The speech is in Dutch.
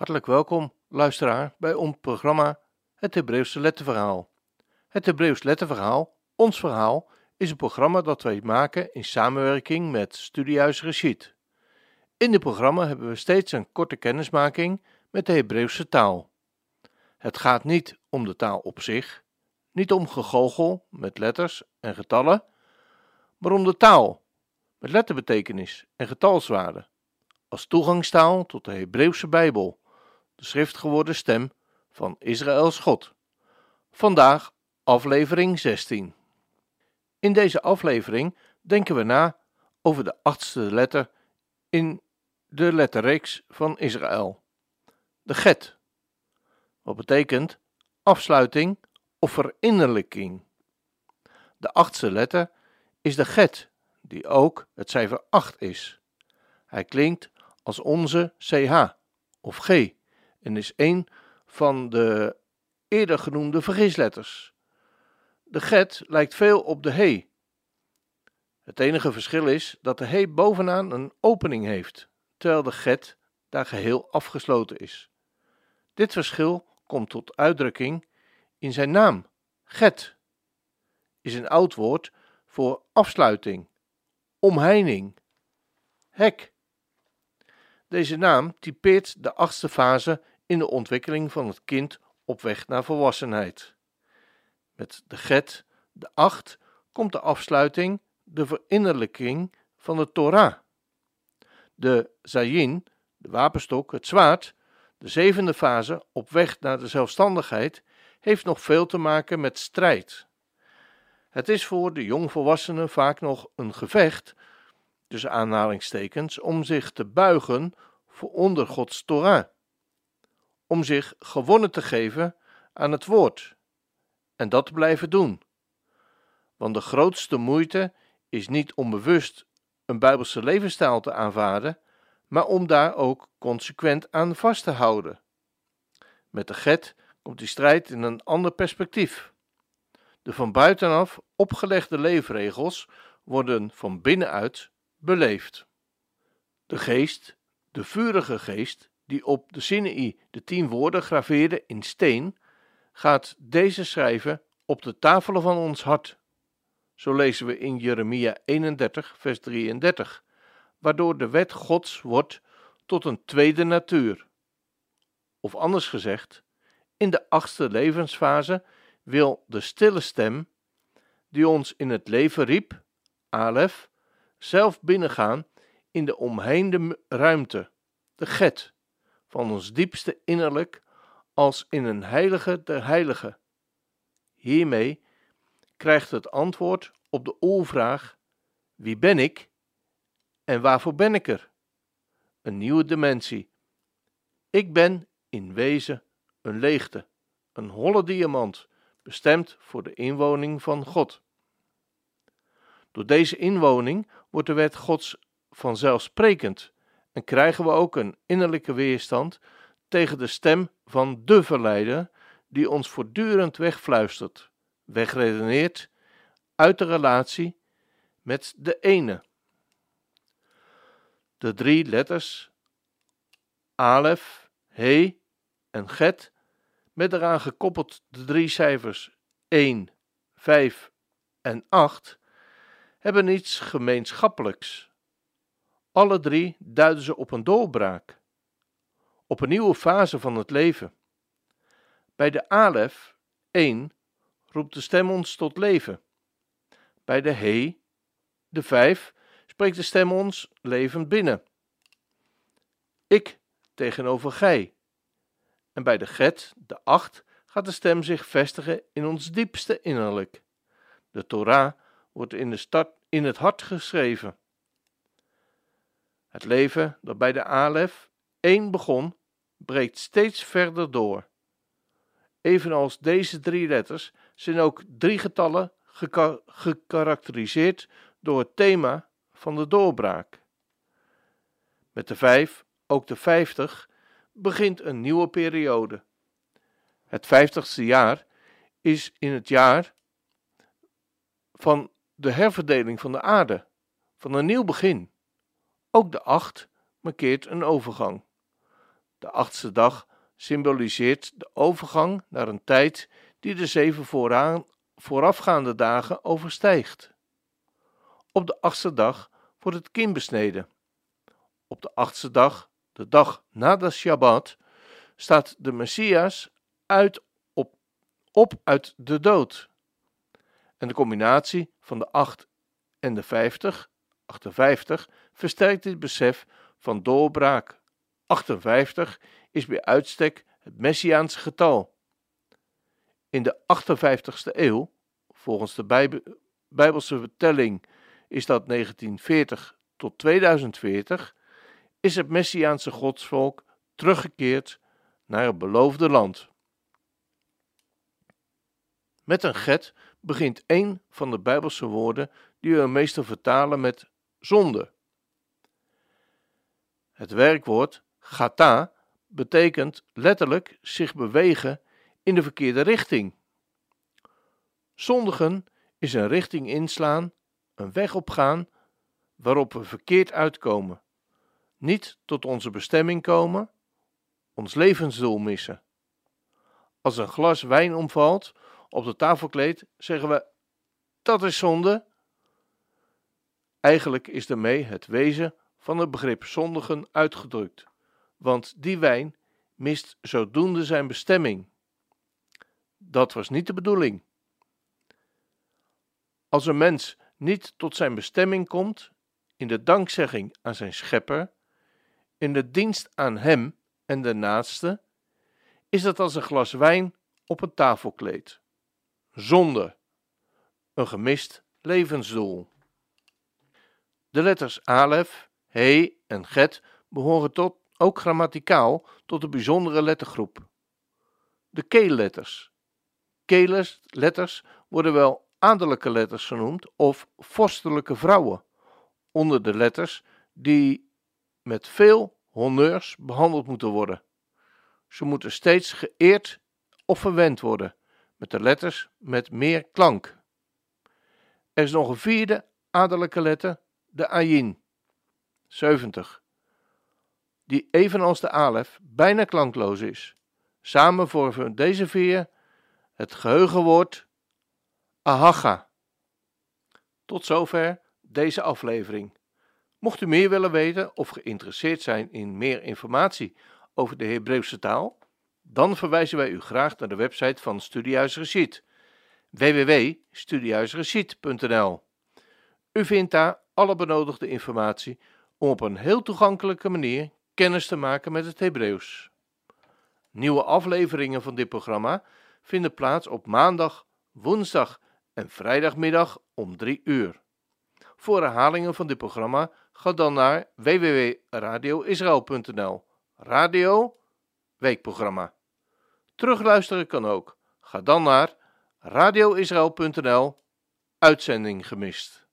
Hartelijk welkom, luisteraar, bij ons programma Het Hebreeuwse Letterverhaal. Het Hebreeuws Letterverhaal, ons verhaal, is een programma dat wij maken in samenwerking met Studiehuis Rashid. In dit programma hebben we steeds een korte kennismaking met de Hebreeuwse taal. Het gaat niet om de taal op zich, niet om gegogel met letters en getallen, maar om de taal met letterbetekenis en getalswaarde als toegangstaal tot de Hebreeuwse Bijbel de schrift geworden stem van Israëls God. Vandaag aflevering 16. In deze aflevering denken we na over de achtste letter in de letterreeks van Israël. De get. Wat betekent afsluiting of verinnerlijking. De achtste letter is de get, die ook het cijfer 8 is. Hij klinkt als onze CH of G en is een van de eerder genoemde vergisletters. De get lijkt veel op de he. Het enige verschil is dat de he bovenaan een opening heeft, terwijl de get daar geheel afgesloten is. Dit verschil komt tot uitdrukking in zijn naam. Get is een oud woord voor afsluiting, omheining, hek. Deze naam typeert de achtste fase in de ontwikkeling van het kind op weg naar volwassenheid. Met de get, de acht, komt de afsluiting, de verinnerlijking van de Torah. De zayin, de wapenstok, het zwaard, de zevende fase op weg naar de zelfstandigheid, heeft nog veel te maken met strijd. Het is voor de jongvolwassenen vaak nog een gevecht, tussen aanhalingstekens, om zich te buigen voor onder Gods Torah om zich gewonnen te geven aan het woord en dat te blijven doen. Want de grootste moeite is niet om bewust een Bijbelse levensstijl te aanvaarden, maar om daar ook consequent aan vast te houden. Met de get komt die strijd in een ander perspectief. De van buitenaf opgelegde leefregels worden van binnenuit beleefd. De geest, de vurige geest, die op de Sinai de tien woorden graveerde in steen, gaat deze schrijven op de tafelen van ons hart. Zo lezen we in Jeremia 31, vers 33, waardoor de wet Gods wordt tot een tweede natuur. Of anders gezegd, in de achtste levensfase wil de stille stem, die ons in het leven riep, Alef, zelf binnengaan in de omheinde ruimte, de get, van ons diepste innerlijk als in een heilige der heiligen. Hiermee krijgt het antwoord op de oorvraag: wie ben ik en waarvoor ben ik er? Een nieuwe dimensie. Ik ben in wezen een leegte, een holle diamant, bestemd voor de inwoning van God. Door deze inwoning wordt de wet Gods vanzelfsprekend en krijgen we ook een innerlijke weerstand tegen de stem van de verleider die ons voortdurend wegfluistert, wegredeneert uit de relatie met de ene. De drie letters Alef, He en Get, met eraan gekoppeld de drie cijfers 1, 5 en 8, hebben iets gemeenschappelijks alle drie duiden ze op een doorbraak, op een nieuwe fase van het leven. Bij de Alef 1 roept de stem ons tot leven. Bij de He, de 5, spreekt de stem ons levend binnen. Ik tegenover gij. En bij de Get, de 8, gaat de stem zich vestigen in ons diepste innerlijk. De Torah wordt in, de start, in het hart geschreven. Het leven dat bij de Alef één begon, breekt steeds verder door. Evenals deze drie letters zijn ook drie getallen gekarakteriseerd door het thema van de doorbraak. Met de vijf, ook de vijftig, begint een nieuwe periode. Het vijftigste jaar is in het jaar van de herverdeling van de aarde, van een nieuw begin. Ook de acht markeert een overgang. De achtste dag symboliseert de overgang naar een tijd die de zeven vooraan, voorafgaande dagen overstijgt. Op de achtste dag wordt het kind besneden. Op de achtste dag, de dag na de Shabbat, staat de Messias uit op, op uit de dood. En de combinatie van de 8 en de 50, 58, versterkt dit besef van doorbraak. 58 is bij uitstek het Messiaanse getal. In de 58ste eeuw, volgens de Bijbelse vertelling is dat 1940 tot 2040, is het Messiaanse godsvolk teruggekeerd naar het beloofde land. Met een get begint een van de Bijbelse woorden die we meestal vertalen met zonde. Het werkwoord gata betekent letterlijk zich bewegen in de verkeerde richting. Zondigen is een richting inslaan, een weg opgaan waarop we verkeerd uitkomen, niet tot onze bestemming komen, ons levensdoel missen. Als een glas wijn omvalt op de tafelkleed, zeggen we: dat is zonde. Eigenlijk is daarmee het wezen van het begrip zondigen uitgedrukt, want die wijn mist zodoende zijn bestemming. Dat was niet de bedoeling. Als een mens niet tot zijn bestemming komt, in de dankzegging aan zijn schepper, in de dienst aan hem en de naaste, is dat als een glas wijn op een tafelkleed. Zonde, een gemist levensdoel. De letters alef, he en get behoren tot, ook grammaticaal tot een bijzondere lettergroep. De keelletters. Keelletters worden wel adellijke letters genoemd of vorstelijke vrouwen, onder de letters die met veel honneurs behandeld moeten worden. Ze moeten steeds geëerd of verwend worden, met de letters met meer klank. Er is nog een vierde adellijke letter, de ayin, 70, die evenals de alef bijna klankloos is. Samen vormen deze vier het geheugenwoord ahaga. Tot zover deze aflevering. Mocht u meer willen weten of geïnteresseerd zijn in meer informatie over de Hebreeuwse taal, dan verwijzen wij u graag naar de website van Studiehuis Rashid, www.studiehuisrashid.nl. U vindt daar alle benodigde informatie om op een heel toegankelijke manier kennis te maken met het Hebreeuws. Nieuwe afleveringen van dit programma vinden plaats op maandag, woensdag en vrijdagmiddag om 3 uur. Voor herhalingen van dit programma ga dan naar www.radioisrael.nl. Radio Weekprogramma. Terugluisteren kan ook. Ga dan naar radioisrael.nl. Uitzending gemist.